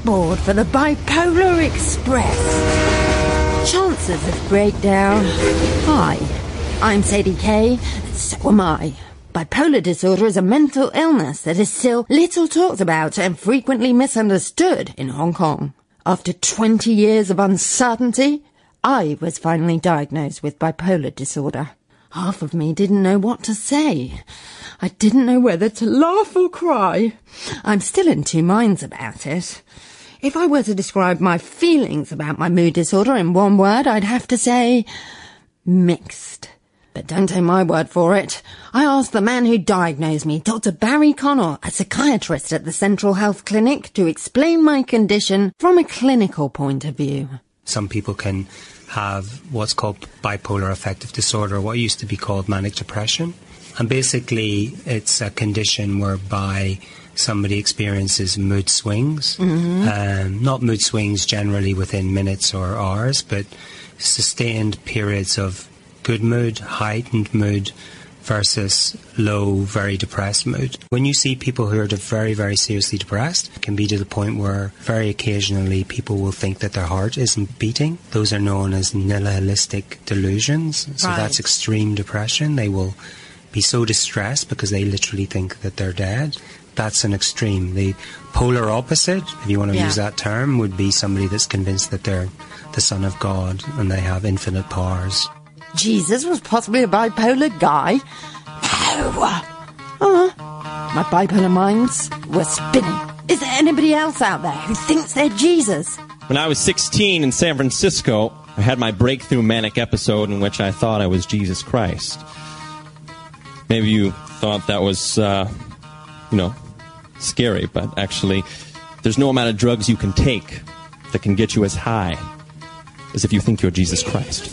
aboard for the Bipolar Express. Chances of breakdown. Hi, I'm Sadie Kay. So am I. Bipolar disorder is a mental illness that is still little talked about and frequently misunderstood in Hong Kong. After 20 years of uncertainty, I was finally diagnosed with bipolar disorder. Half of me didn't know what to say. I didn't know whether to laugh or cry. I'm still in two minds about it. If I were to describe my feelings about my mood disorder in one word, I'd have to say mixed. But don't take my word for it. I asked the man who diagnosed me, Dr. Barry Connell, a psychiatrist at the Central Health Clinic, to explain my condition from a clinical point of view. Some people can have what's called bipolar affective disorder, what used to be called manic depression. And basically, it's a condition whereby somebody experiences mood swings. Mm-hmm. Um, not mood swings generally within minutes or hours, but sustained periods of good mood, heightened mood, versus low, very depressed mood. When you see people who are very, very seriously depressed, it can be to the point where very occasionally people will think that their heart isn't beating. Those are known as nihilistic delusions. So Right. that's extreme depression. They will be so distressed because they literally think that they're dead. That's an extreme. The polar opposite, if you want to Yeah. use that term, would be somebody that's convinced that they're the son of God and they have infinite powers. Jesus was possibly a bipolar guy? No! Uh, my bipolar minds were spinning. Is there anybody else out there who thinks they're Jesus? When I was 16 in San Francisco, I had my breakthrough manic episode in which I thought I was Jesus Christ. Maybe you thought that was, uh, you know, scary, but actually, there's no amount of drugs you can take that can get you as high as if you think you're Jesus Christ.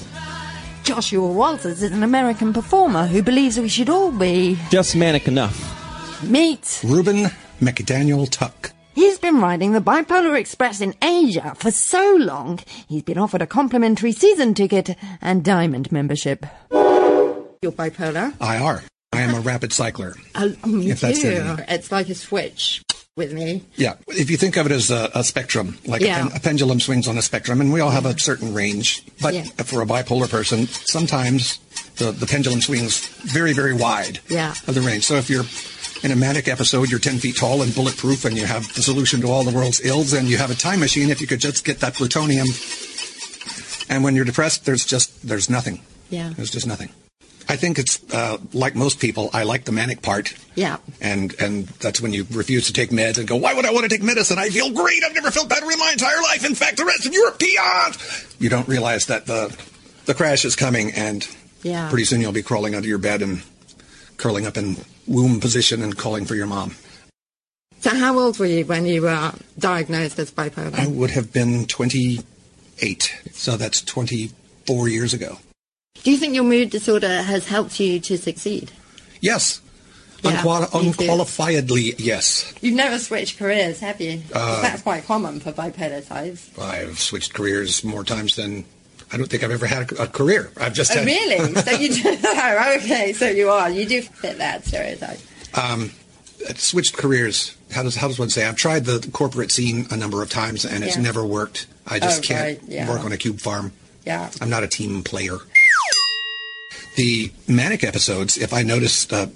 Joshua Walters is an American performer who believes we should all be. Just manic enough. Meet. Reuben McDaniel Tuck. He's been riding the Bipolar Express in Asia for so long, he's been offered a complimentary season ticket and diamond membership. You're bipolar? I are. I am a rapid cycler. Oh, me If that's too. it. It's like a switch with me. Yeah. If you think of it as a, a spectrum, like Yeah. a, pen, a pendulum swings on a spectrum, and we all have a certain range. But Yeah. for a bipolar person, sometimes the, the pendulum swings very, very wide Yeah. of the range. So if you're in a manic episode, you're 10 feet tall and bulletproof, and you have the solution to all the world's ills, and you have a time machine if you could just get that plutonium. And when you're depressed, there's just there's nothing. Yeah. There's just nothing. I think it's uh, like most people. I like the manic part. Yeah. And and that's when you refuse to take meds and go, why would I want to take medicine? I feel great. I've never felt better in my entire life. In fact, the rest of you are peons. You don't realize that the the crash is coming, and Yeah. pretty soon you'll be crawling under your bed and curling up in womb position and calling for your mom. So, how old were you when you were diagnosed as bipolar? I would have been 28, so that's 24 years ago. Do you think your mood disorder has helped you to succeed? Yes. Yeah, too. unqualifiedly, yes. You've never switched careers, have you? Uh, That's quite common for bipolar types. I've switched careers more times than I don't think I've ever had a, a career. I've just Oh, had. really? so you do, oh, okay, so you are. You do fit that stereotype. Um, switched careers. How does how does one say? I've tried the corporate scene a number of times and it's Yeah. never worked. I just Oh, can't right, yeah. work on a cube farm. Yeah. I'm not a team player. The manic episodes, if I notice uh,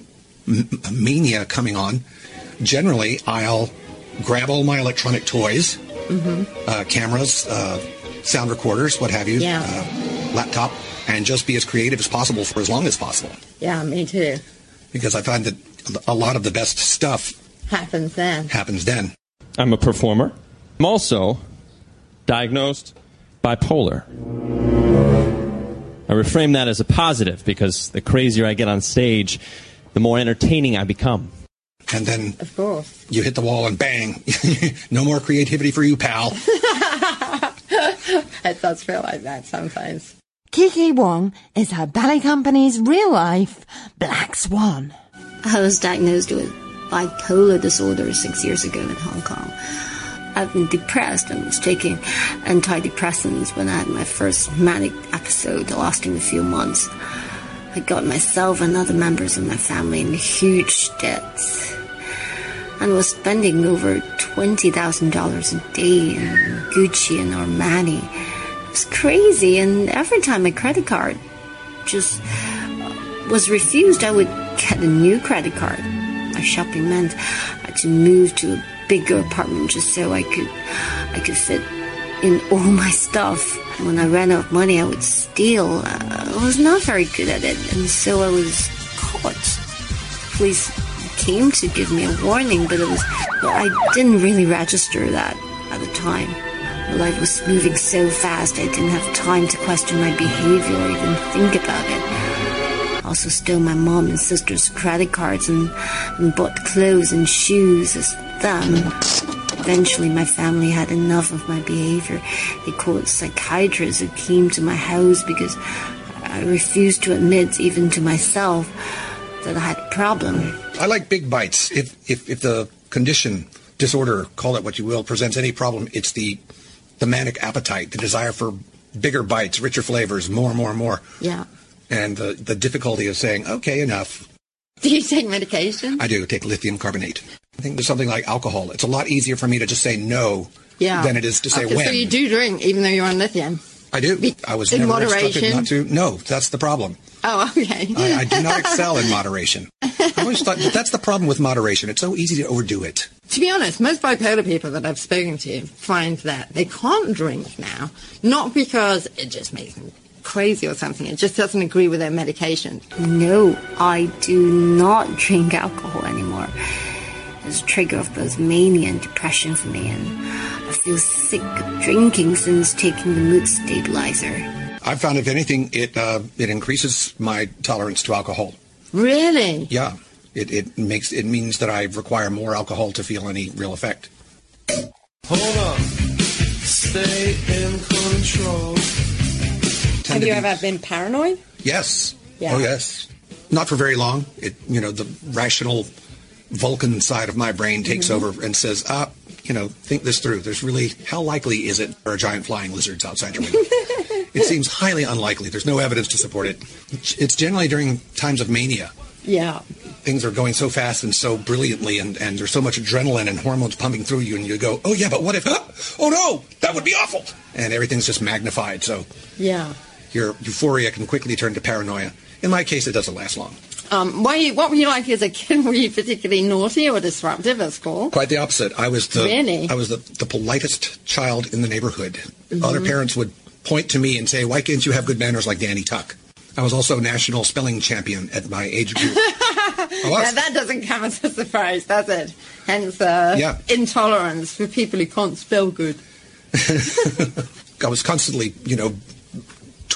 m- mania coming on, generally I'll grab all my electronic toys, uh, cameras, uh, sound recorders, what have you, Yeah. uh, laptop, and just be as creative as possible for as long as possible. Yeah, me too. Because I find that a lot of the best stuff Happens then. happens then. I'm a performer. I'm also diagnosed bipolar. I reframe that as a positive because the crazier I get on stage, the more entertaining I become. And then Of course. you hit the wall and bang, no more creativity for you, pal. It does feel like that sometimes. Kiki Wong is her ballet company's real life Black Swan. I was diagnosed with bipolar disorder six years ago in Hong Kong. I've been depressed and was taking antidepressants when I had my first manic episode lasting a few months. I got myself and other members of my family in huge debts. and was spending over $20,000 a day in Gucci and Armani. It was crazy, and every time my credit card just was refused, I would get a new credit card. My shopping meant I had to move to a bigger apartment just so I could I could fit in all my stuff. When I ran out of money, I would steal. Uh, I was not very good at it, and so I was caught. Police came to give me a warning, but it was I didn't really register that at the time. Life was moving so fast, I didn't have time to question my behavior or even think about it. I also stole my mom and sister's credit cards and, and bought clothes and shoes as them. Eventually, my family had enough of my behavior. They called psychiatrists who came to my house because I refused to admit, even to myself, that I had a problem. I like big bites. If, if, if the condition, disorder, call it what you will, presents any problem, it's the, the manic appetite, the desire for bigger bites, richer flavors, more, more, more. Yeah. And the, the difficulty of saying, okay, enough. Do you take medication? I do take lithium carbonate. I think there's something like alcohol. It's a lot easier for me to just say no Yeah. than it is to say okay, when. So you do drink, even though you're on lithium. I do. Be- I was in never instructed moderation? not to. No, that's the problem. Oh, okay. I, I do not excel in moderation. I always thought but that's the problem with moderation. It's so easy to overdo it. To be honest, most bipolar people that I've spoken to find that they can't drink now, not because it just makes them crazy or something. It just doesn't agree with their medication. No, I do not drink alcohol anymore. It's a trigger of both mania and depression for me, and I feel sick of drinking since taking the mood stabilizer. I've found, if anything, it uh, it increases my tolerance to alcohol. Really? Yeah, it, it makes it means that I require more alcohol to feel any real effect. Hold on. Stay in control. Tend Have you be- ever been paranoid? Yes. Yeah. Oh yes. Not for very long. It you know the rational Vulcan side of my brain takes Mm-hmm. over and says, ah, you know, think this through. There's really how likely is it there are giant flying lizards outside your window? it seems highly unlikely. There's no evidence to support it. It's generally during times of mania. Yeah. Things are going so fast and so brilliantly, and, and there's so much adrenaline and hormones pumping through you, and you go, oh yeah, but what if? Huh? Oh no, that would be awful. And everything's just magnified. So Yeah. your euphoria can quickly turn to paranoia. In my case, it doesn't last long. Um, were you, what were you like as a kid? Were you particularly naughty or disruptive at school? Quite the opposite. I was the Really? I was the, the politest child in the neighborhood. Mm-hmm. Other parents would point to me and say, "Why can't you have good manners like Danny Tuck?" I was also national spelling champion at my age group. Now, that doesn't come as a surprise, does it? Hence, uh, Yeah. intolerance for people who can't spell good. I was constantly, you know,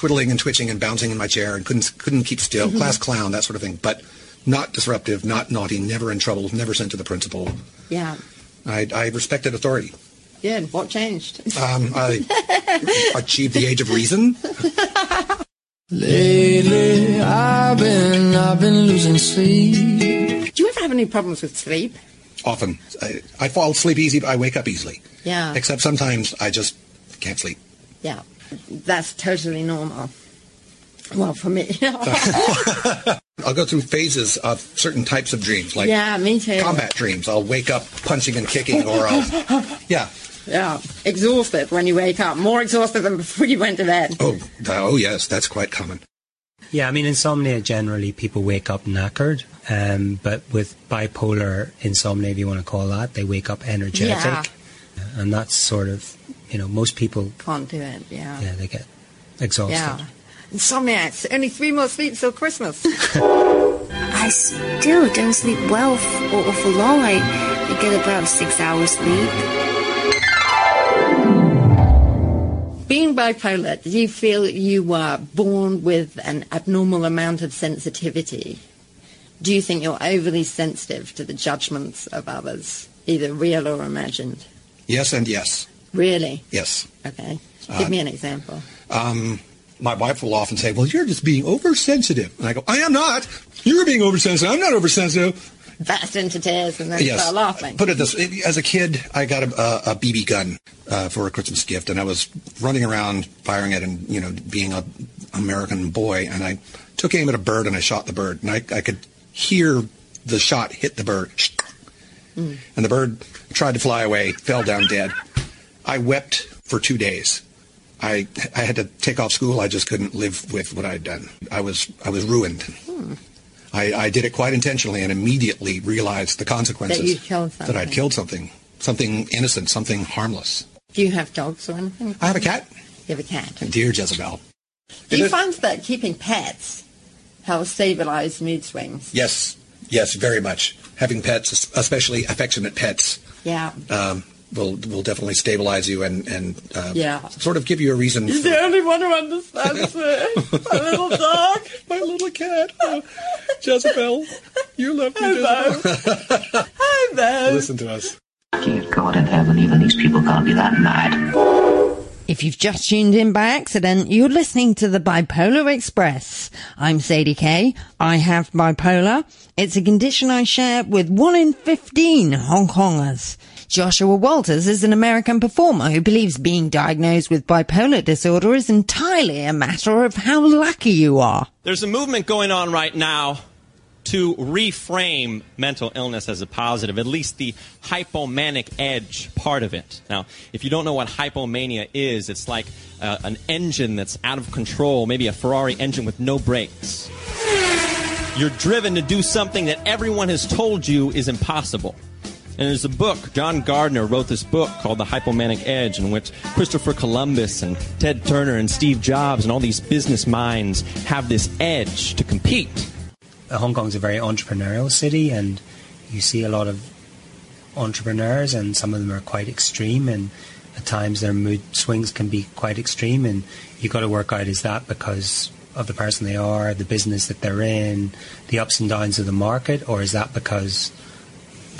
twiddling and twitching and bouncing in my chair and couldn't couldn't keep still. Mm-hmm. Class clown, that sort of thing. But not disruptive, not naughty, never in trouble, never sent to the principal. Yeah. I, I respected authority. Good. What changed? Um, I achieved the age of reason. Lately, I've been, I've been losing sleep. Do you ever have any problems with sleep? Often, I, I fall asleep easy, but I wake up easily. Yeah. Except sometimes I just can't sleep. Yeah. That's totally normal. Well, for me. I'll go through phases of certain types of dreams, like yeah, me too. combat dreams. I'll wake up punching and kicking, or I'll, yeah. Yeah. Exhausted when you wake up. More exhausted than before you went to bed. Oh, oh yes, that's quite common. Yeah, I mean, insomnia generally people wake up knackered, um, but with bipolar insomnia, if you want to call that, they wake up energetic, Yeah. and that's sort of you know most people Can't do it. Yeah. yeah they get exhausted. Yeah. Insomniacs. Only three more sleeps till Christmas. I still don't sleep well f- or, or for long. I, I get about six hours sleep. Being bipolar, do you feel you were born with an abnormal amount of sensitivity? Do you think you're overly sensitive to the judgments of others, either real or imagined? Yes, and yes, Really? yes. Okay. Give me an example. Um, my wife will often say, "Well, you're just being oversensitive," and I go, "I am not. You're being oversensitive. I'm not oversensitive." Burst into tears and then yes. start laughing. Put it this: as a kid, I got a, a, a BB gun uh, for a Christmas gift, and I was running around firing it, and you know, being a American boy, and I took aim at a bird and I shot the bird, and I, I could hear the shot hit the bird, and the bird tried to fly away, fell down dead. I wept for two days. I I had to take off school. I just couldn't live with what I'd done. I was I was ruined. I, I did it quite intentionally and immediately realized the consequences That that I'd killed something, something innocent, something harmless. Do you have dogs or anything? I have a cat, You have a cat. dear Jezebel. Do you find that keeping pets helps stabilize mood swings? Yes, yes, very much. Having pets, especially affectionate pets, Yeah. um, will will definitely stabilize you and and uh, Yeah. sort of give you a reason. He's for- the only one who understands me. My little dog. My little cat, oh, Jezebel, you love me, Hello. Jezebel. Hi there. Listen to us. Dear God in heaven, even these people can't be that mad. If you've just tuned in by accident, you're listening to the Bipolar Express. I'm Sadie Kay. I have bipolar. It's a condition I share with one in 15 Hong Kongers. Joshua Walters is an American performer who believes being diagnosed with bipolar disorder is entirely a matter of how lucky you are. There's a movement going on right now to reframe mental illness as a positive, at least the hypomanic edge part of it. Now, if you don't know what hypomania is, it's like uh, an engine that's out of control, maybe a Ferrari engine with no brakes. You're driven to do something that everyone has told you is impossible. And there's a book, John Gartner wrote this book called The Hypomanic Edge, in which Christopher Columbus and Ted Turner and Steve Jobs and all these business minds have this edge to compete. Uh, Hong Kong's a very entrepreneurial city, and you see a lot of entrepreneurs, and some of them are quite extreme, and at times their mood swings can be quite extreme, and you've got to work out is that because of the person they are, the business that they're in, the ups and downs of the market, or is that because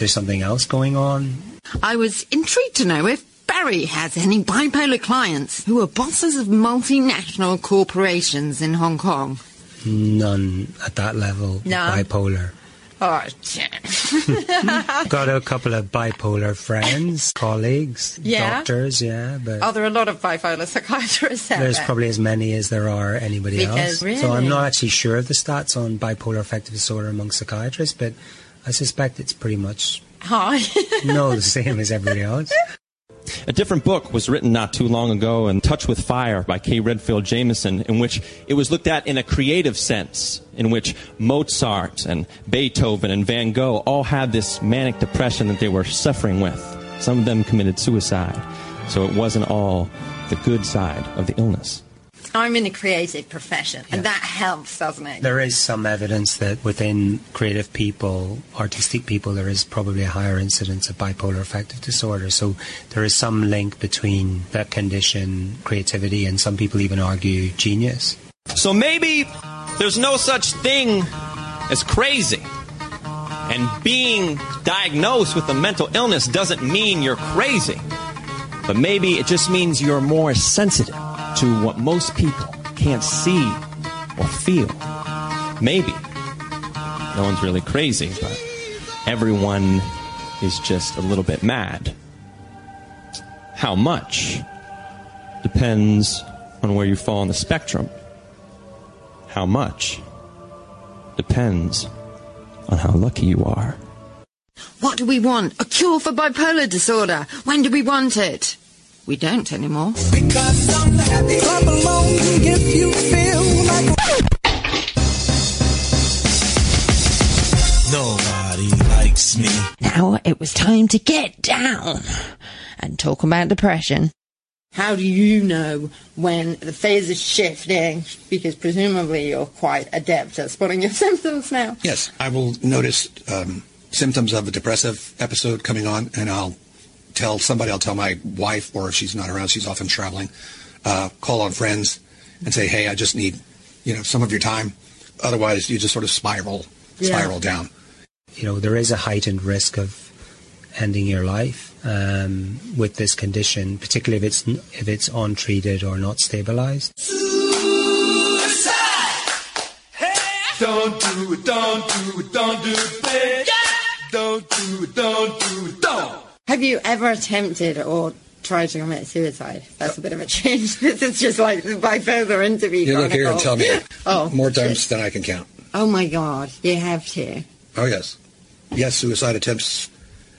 there's something else going on? I was intrigued to know if Barry has any bipolar clients who are bosses of multinational corporations in Hong Kong. None at that level. No. Bipolar. Oh, Got a couple of bipolar friends, colleagues, Yeah? doctors, yeah, but are there a lot of bipolar psychiatrists out there's there? probably as many as there are anybody Because- else. So I'm not actually sure of the stats on bipolar affective disorder among psychiatrists, but I suspect it's pretty much Hi. no the same as everybody else. A different book was written not too long ago, in Touch with Fire by Kay Redfield Jamison, in which it was looked at in a creative sense, in which Mozart and Beethoven and Van Gogh all had this manic depression that they were suffering with. Some of them committed suicide. So it wasn't all the good side of the illness. I'm in a creative profession, and that helps, doesn't it? There is some evidence that within creative people, artistic people, there is probably a higher incidence of bipolar affective disorder. So there is some link between that condition, creativity, and some people even argue genius. So maybe there's no such thing as crazy. And being diagnosed with a mental illness doesn't mean you're crazy. But maybe it just means you're more sensitive to what most people can't see or feel. Maybe. No one's really crazy, but everyone is just a little bit mad. How much depends on where you fall on the spectrum. How much depends on how lucky you are. What do we want? A cure for bipolar disorder. When do we want it? We don't anymore. Because I'm happy. Clap along if you feel like. Nobody likes me. Now it was time to get down and talk about depression. How do you know when the phase is shifting? Because presumably you're quite adept at spotting your symptoms now. Yes, I will notice um, symptoms of a depressive episode coming on, and I'll tell somebody. I'll tell my wife, or if she's not around, she's often traveling. Uh, call on friends and say, "Hey, I just need, you know, some of your time. Otherwise, you just sort of spiral, Yeah. spiral down." you know, there is a heightened risk of ending your life um, with this condition, particularly if it's if it's untreated or not stabilized. Don't do it, don't do it, don't do it, babe. Don't do it, don't do it, don't. Have you ever attempted or tried to commit suicide? That's a bit of a change. This is just like the further interview. You look here and tell me Oh, more times than I can count. Oh my God, you have to. Oh yes, yes. Suicide attempts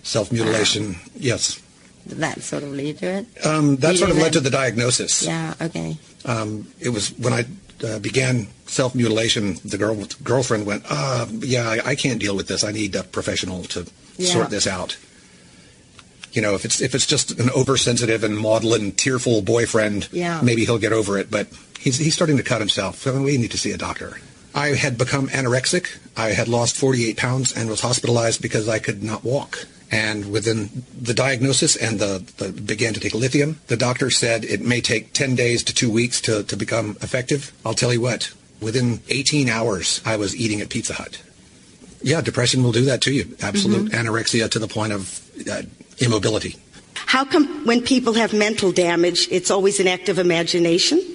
self mutilation. Yes. Did that sort of lead to it? Um, that You sort of led to the diagnosis. Yeah, okay. Um, it was when I uh, began self mutilation. The girl girlfriend went, uh, "Yeah, I, I can't deal with this. I need a professional to Yeah. sort this out." You know, if it's if it's just an oversensitive and maudlin, tearful boyfriend, Yeah. maybe he'll get over it. But he's he's starting to cut himself. So we need to see a doctor. I had become anorexic. I had lost 48 pounds and was hospitalized because I could not walk. And within the diagnosis and the, the began to take lithium, the doctor said it may take 10 days to two weeks to, to become effective. I'll tell you what, within 18 hours, I was eating at Pizza Hut. Yeah, depression will do that to you. Absolute anorexia to the point of uh, immobility. How come when people have mental damage, it's always an act of imagination? Do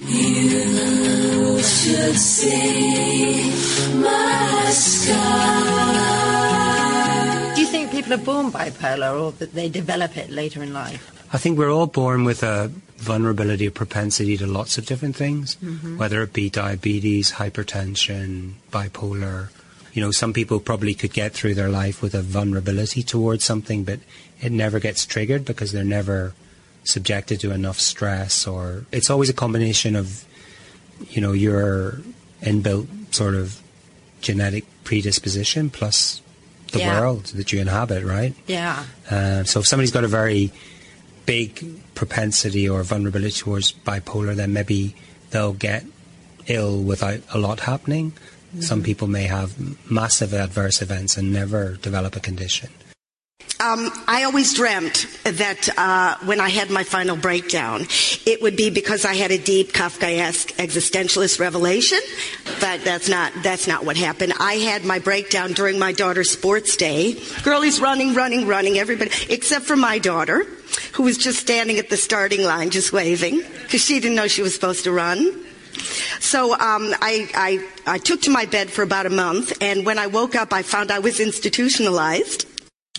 you think people are born bipolar or that they develop it later in life? I think we're all born with a vulnerability, a propensity to lots of different things, mm-hmm. whether it be diabetes, hypertension, bipolar. You know, some people probably could get through their life with a vulnerability towards something, but it never gets triggered because they're never subjected to enough stress or it's always a combination of, you know, your inbuilt sort of genetic predisposition plus the Yeah. world that you inhabit, right? Yeah. Uh, so if somebody's got a very big propensity or vulnerability towards bipolar, then maybe they'll get ill without a lot happening. Some people may have massive adverse events and never develop a condition. Um, I always dreamt that uh, when I had my final breakdown, it would be because I had a deep Kafkaesque existentialist revelation. But that's not that's not what happened. I had my breakdown during my daughter's sports day. Girlie's running, running, running. Everybody except for my daughter, who was just standing at the starting line, just waving because she didn't know she was supposed to run. So um, I, I I took to my bed for about a month, and when I woke up, I found I was institutionalized.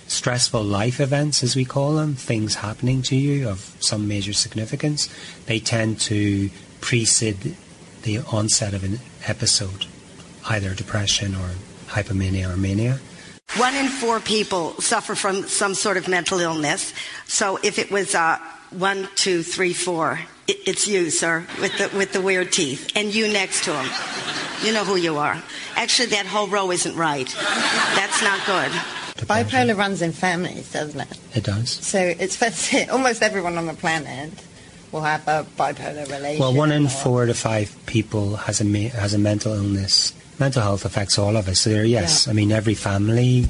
Stressful life events, as we call them, things happening to you of some major significance, they tend to precede the onset of an episode, either depression or hypomania or mania. One in four people suffer from some sort of mental illness. So if it was uh, one, two, three, four, it's you, sir, with the with the weird teeth, and you next to him. You know who you are. Actually, that whole row isn't right. That's not good. Bipolar runs in families, doesn't it? It does. So it's fair almost everyone on the planet will have a bipolar relation. Well, one in four to five people has a me- has a mental illness. Mental health affects all of us. So there, yes, Yeah. I mean every family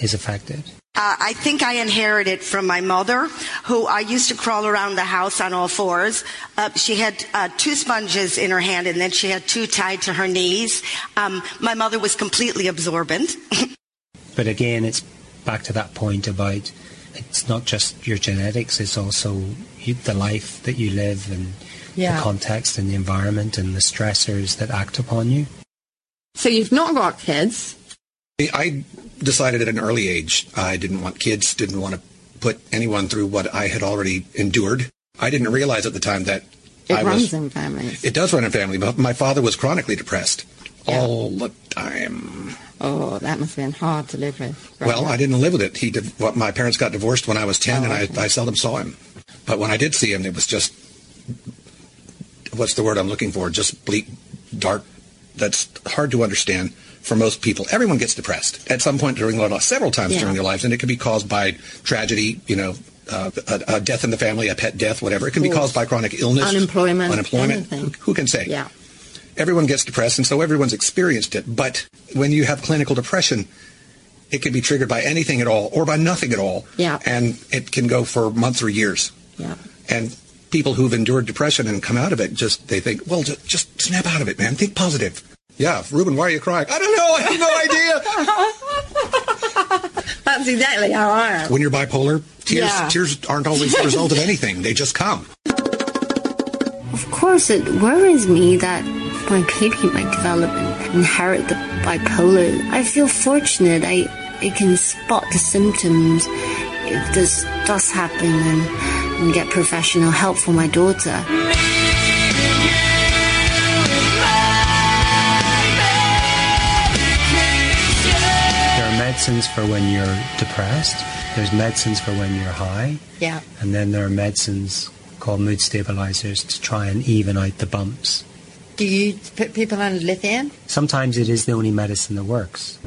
is affected. Uh, I think I inherited from my mother, who I used to crawl around the house on all fours. Uh, she had uh, two sponges in her hand, and then she had two tied to her knees. Um, my mother was completely absorbent. But again, it's back to that point about it's not just your genetics; it's also you, the life that you live and Yeah. the context and the environment and the stressors that act upon you. So you've not got kids. I decided at an early age I didn't want kids, didn't want to put anyone through what I had already endured. I didn't realize at the time that It I runs was. in families. It does run in family, but my father was chronically depressed Yeah. all the time. Oh, that must have been hard to live with. Well, I didn't live with it. He did. Well, my parents got divorced when I was ten, Oh, and okay. I, I seldom saw him. But when I did see him, it was just what's the word I'm looking for? Just bleak, dark. That's hard to understand for most people. Everyone gets depressed at some point during their life, several times Yeah. during their lives, and it can be caused by tragedy. You know. Uh, a, a death in the family, a pet death, whatever. It can be caused by chronic illness, Unemployment, unemployment. Who, who can say? Yeah. everyone gets depressed, and so everyone's experienced it. But when you have clinical depression, it can be triggered by anything at all or by nothing at all. Yeah. And it can go for months or years. Yeah. And people who've endured depression and come out of it just they think, well, just, just snap out of it, man. Think positive. Yeah, Ruben, why are you crying? I don't know. I have no idea. That's exactly how I am. when you're bipolar, tears Yeah. tears aren't always the result of anything. They just come. Of course, it worries me that my baby might develop and inherit the bipolar. I feel fortunate I, I can spot the symptoms if this does happen and, and get professional help for my daughter. Medicines for when you're depressed, There's medicines for when you're high, Yeah. and then there are medicines called mood stabilizers to try and even out the bumps. Do you put people on lithium? Sometimes it is the only medicine that works.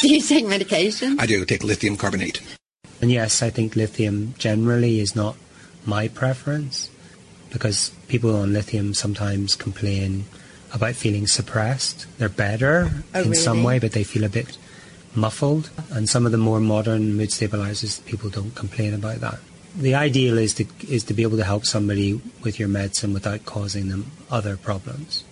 Do you take medication? I do take lithium carbonate. And yes, I think lithium generally is not my preference because people on lithium sometimes complain about feeling suppressed. They're better Oh, in some way, but they feel a bit muffled. And some of the more modern mood stabilizers, people don't complain about that. The ideal is to is to be able to help somebody with your medicine without causing them other problems.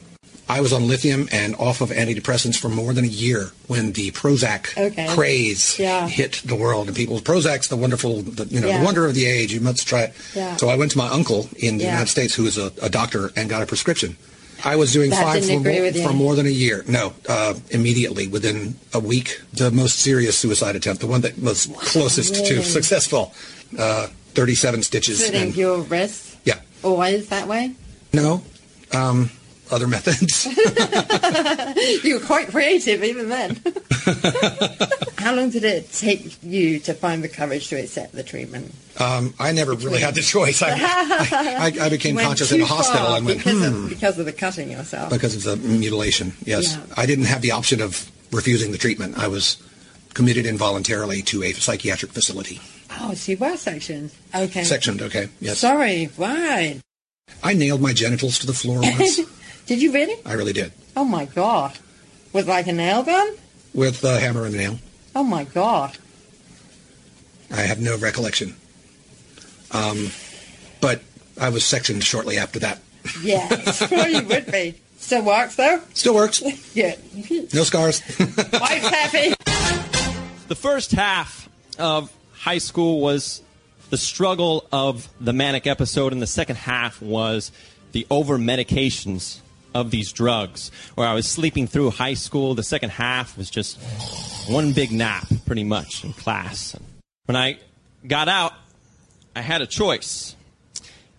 I was on lithium and off of antidepressants for more than a year when the Prozac Okay. craze Yeah. hit the world. And people, Prozac's the wonderful, the, you know, Yeah. the wonder of the age. You must try it. Yeah. So I went to my uncle in the Yeah. United States, who is a, a doctor, and got a prescription. I was doing That didn't for more, for more than a year. No, uh, immediately within a week, the most serious suicide attempt, the one that was closest to successful, uh, 37 stitches. Putting and- your wrist yeah, always that way? no, um, other methods. You were quite creative even then. How long did it take you to find the courage to accept the treatment? Um, I never really had the choice. I, I, I, I became conscious in a hospital and went, because, hmm, of, because of the cutting yourself. because of the mutilation. Yes. Yeah. I didn't have the option of refusing the treatment. I was committed involuntarily to a psychiatric facility. oh, so you were sectioned. Okay. Sectioned, okay. Yes. Sorry, why? I nailed my genitals to the floor once. Did you really? I really did. Oh my god. With like a nail gun? With a hammer and nail. Oh my god. I have no recollection. Um, but I was sectioned shortly after that. Yes, well, you would be. Still works though? Still works. Yeah. No scars. Wife's happy. The first half of high school was the struggle of the manic episode, and the second half was the over medications of these drugs. Where I was sleeping through high school, the second half was just one big nap, pretty much, in class. When I got out, I had a choice.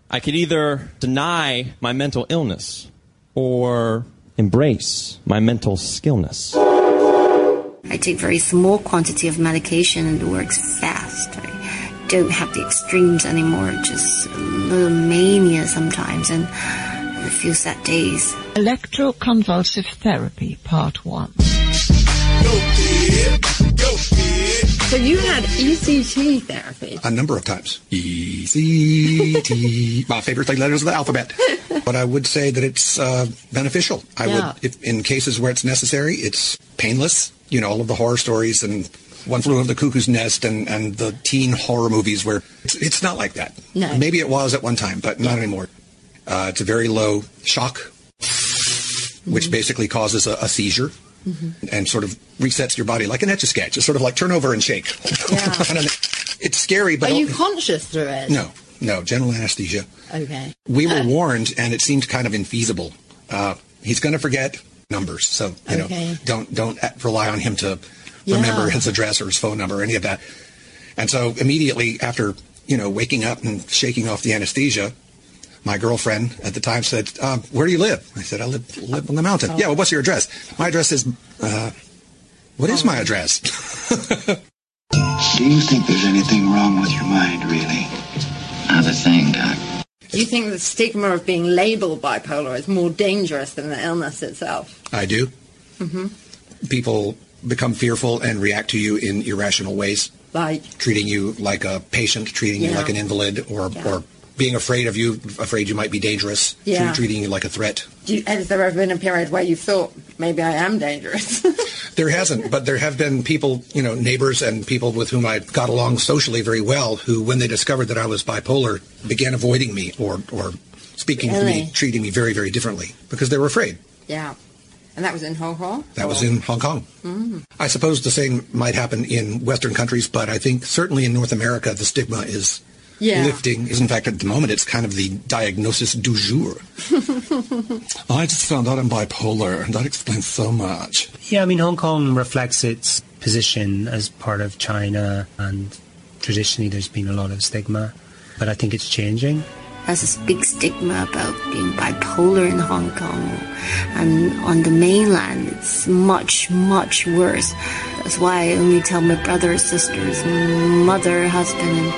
I could either deny my mental illness or embrace my mental skillness. I take very small quantity of medication and it works fast. I don't have the extremes anymore, just a little mania sometimes and a few sad days. Electroconvulsive therapy, part one. So you had ECT therapy. a number of times. E C T. My favorite three letters of the alphabet. But I would say that it's uh, beneficial. I Yeah. would, if in cases where it's necessary, it's painless. You know, all of the horror stories and One Flew Over the Cuckoo's Nest and, and the teen horror movies where it's, it's not like that. No. Maybe it was at one time, but not anymore. Uh, it's a very low shock, which basically causes a, a seizure. And sort of resets your body like an etch a sketch. It's sort of like turn over and shake. Yeah. It's scary, but Are you conscious through it? no, no, general anesthesia. Okay. We were warned, and it seemed kind of infeasible. Uh, he's going to forget numbers, so you Okay. know, don't don't rely on him to Yeah. remember his address or his phone number or any of that. And so immediately after you know waking up and shaking off the anesthesia, my girlfriend at the time said, um, "Where do you live?" I said, "I live live on the mountain." Oh. Yeah, well, what's your address? My address is. Uh, what is my address? Do you think there's anything wrong with your mind, really? Not a thing, Doc. Do you think the stigma of being labeled bipolar is more dangerous than the illness itself? I do. People become fearful and react to you in irrational ways, Like, treating you like a patient, treating you like an invalid, or, Yeah. or being afraid of you, afraid you might be dangerous, Yeah. treating you like a threat. do you, has there ever been a period where you thought maybe I am dangerous? There hasn't, but there have been people, you know, neighbors and people with whom I got along socially very well, who, when they discovered that I was bipolar, began avoiding me or, or speaking to me, treating me very, very differently because they were afraid. yeah. And that was in Hong Kong? That was in Hong Kong. Mm. I suppose the same might happen in Western countries, but I think certainly in North America, the stigma is Yeah. lifting. Is, in fact, at the moment, it's kind of the diagnosis du jour. I just found out I'm bipolar, and that explains so much. Yeah, I mean, Hong Kong reflects its position as part of China, and traditionally there's been a lot of stigma, but I think it's changing. There's this big stigma about being bipolar in Hong Kong. And on the mainland, it's much, much worse. That's why I only tell my brother, sisters, mother, husband,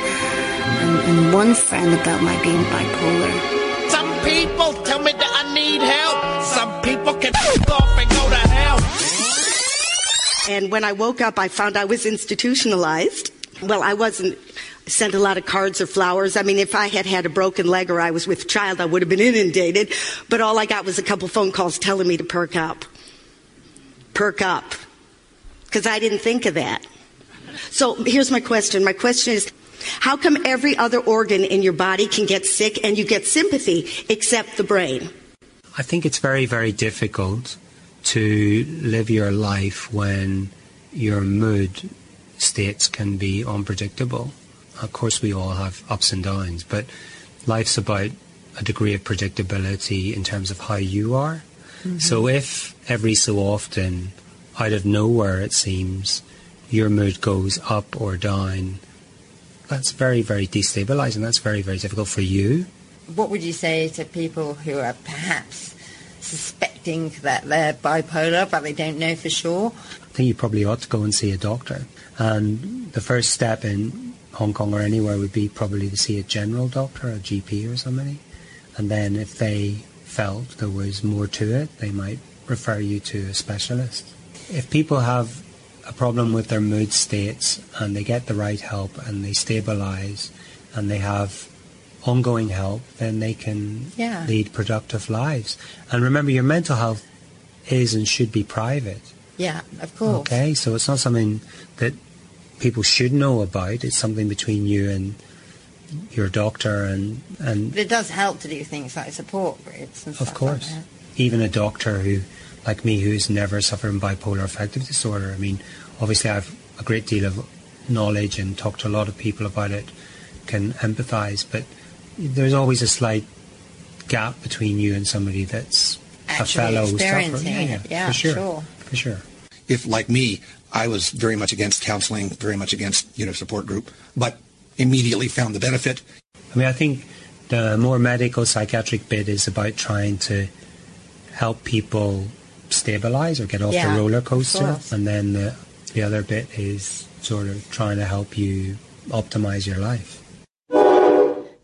and, and, and one friend about my being bipolar. Some people tell me that I need help. Some people can f off and go to hell. And when I woke up, I found I was institutionalized. Well, I wasn't sent a lot of cards or flowers. I mean, if I had had a broken leg or I was with child, I would have been inundated. But all I got was a couple phone calls telling me to perk up. Perk up. Because I didn't think of that. So here's my question. My question is, how come every other organ in your body can get sick and you get sympathy except the brain? I think it's very, very difficult to live your life when your mood states can be unpredictable. Of course, we all have ups and downs, but life's about a degree of predictability in terms of how you are. Mm-hmm. So if every so often, out of nowhere, it seems, your mood goes up or down, that's very, very destabilizing. That's very, very difficult for you. What would you say to people who are perhaps suspecting that they're bipolar but they don't know for sure? I think you probably ought to go and see a doctor. And the first step in Hong Kong or anywhere would be probably to see a general doctor, a GP or somebody. And then if they felt there was more to it, they might refer you to a specialist. If people have a problem with their mood states and they get the right help and they stabilize and they have ongoing help, then they can yeah. lead productive lives. And remember, your mental health is and should be private. Yeah, of course. Okay, so it's not something that people should know about. It's something between you and your doctor and and. But it does help to do things like support groups and of course, like even a doctor who, like me, who's never suffered from bipolar affective disorder. I mean, obviously, I've a great deal of knowledge and talked to a lot of people about it, can empathise, but there's always a slight gap between you and somebody that's Actually a fellow experiencing sufferer. Yeah, yeah. Yeah, for sure, sure. for sure. If, like me, I was very much against counseling, very much against you know support group, but immediately found the benefit. I mean, I think the more medical psychiatric bit is about trying to help people stabilize or get off Yeah, the roller coaster, and then the, the other bit is sort of trying to help you optimize your life.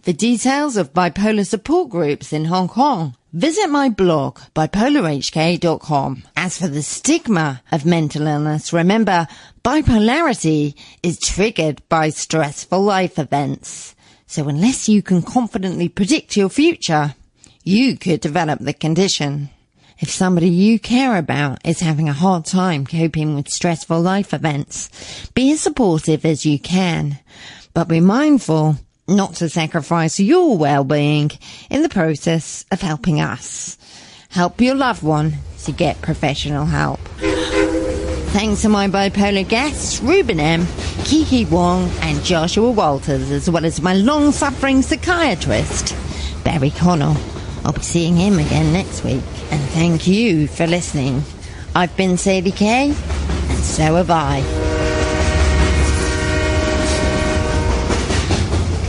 The details of bipolar support groups in Hong Kong. Visit my blog, bipolarhk.com. As for the stigma of mental illness, remember, bipolarity is triggered by stressful life events. So unless you can confidently predict your future, you could develop the condition. If somebody you care about is having a hard time coping with stressful life events, be as supportive as you can, but be mindful not to sacrifice your well-being in the process of helping us. Help your loved one to get professional help. Thanks to my bipolar guests, Ruben M., Kiki Wong, and Joshua Walters, as well as my long-suffering psychiatrist, Barry Connell. I'll be seeing him again next week. And thank you for listening. I've been Sadie Kay, and so have I.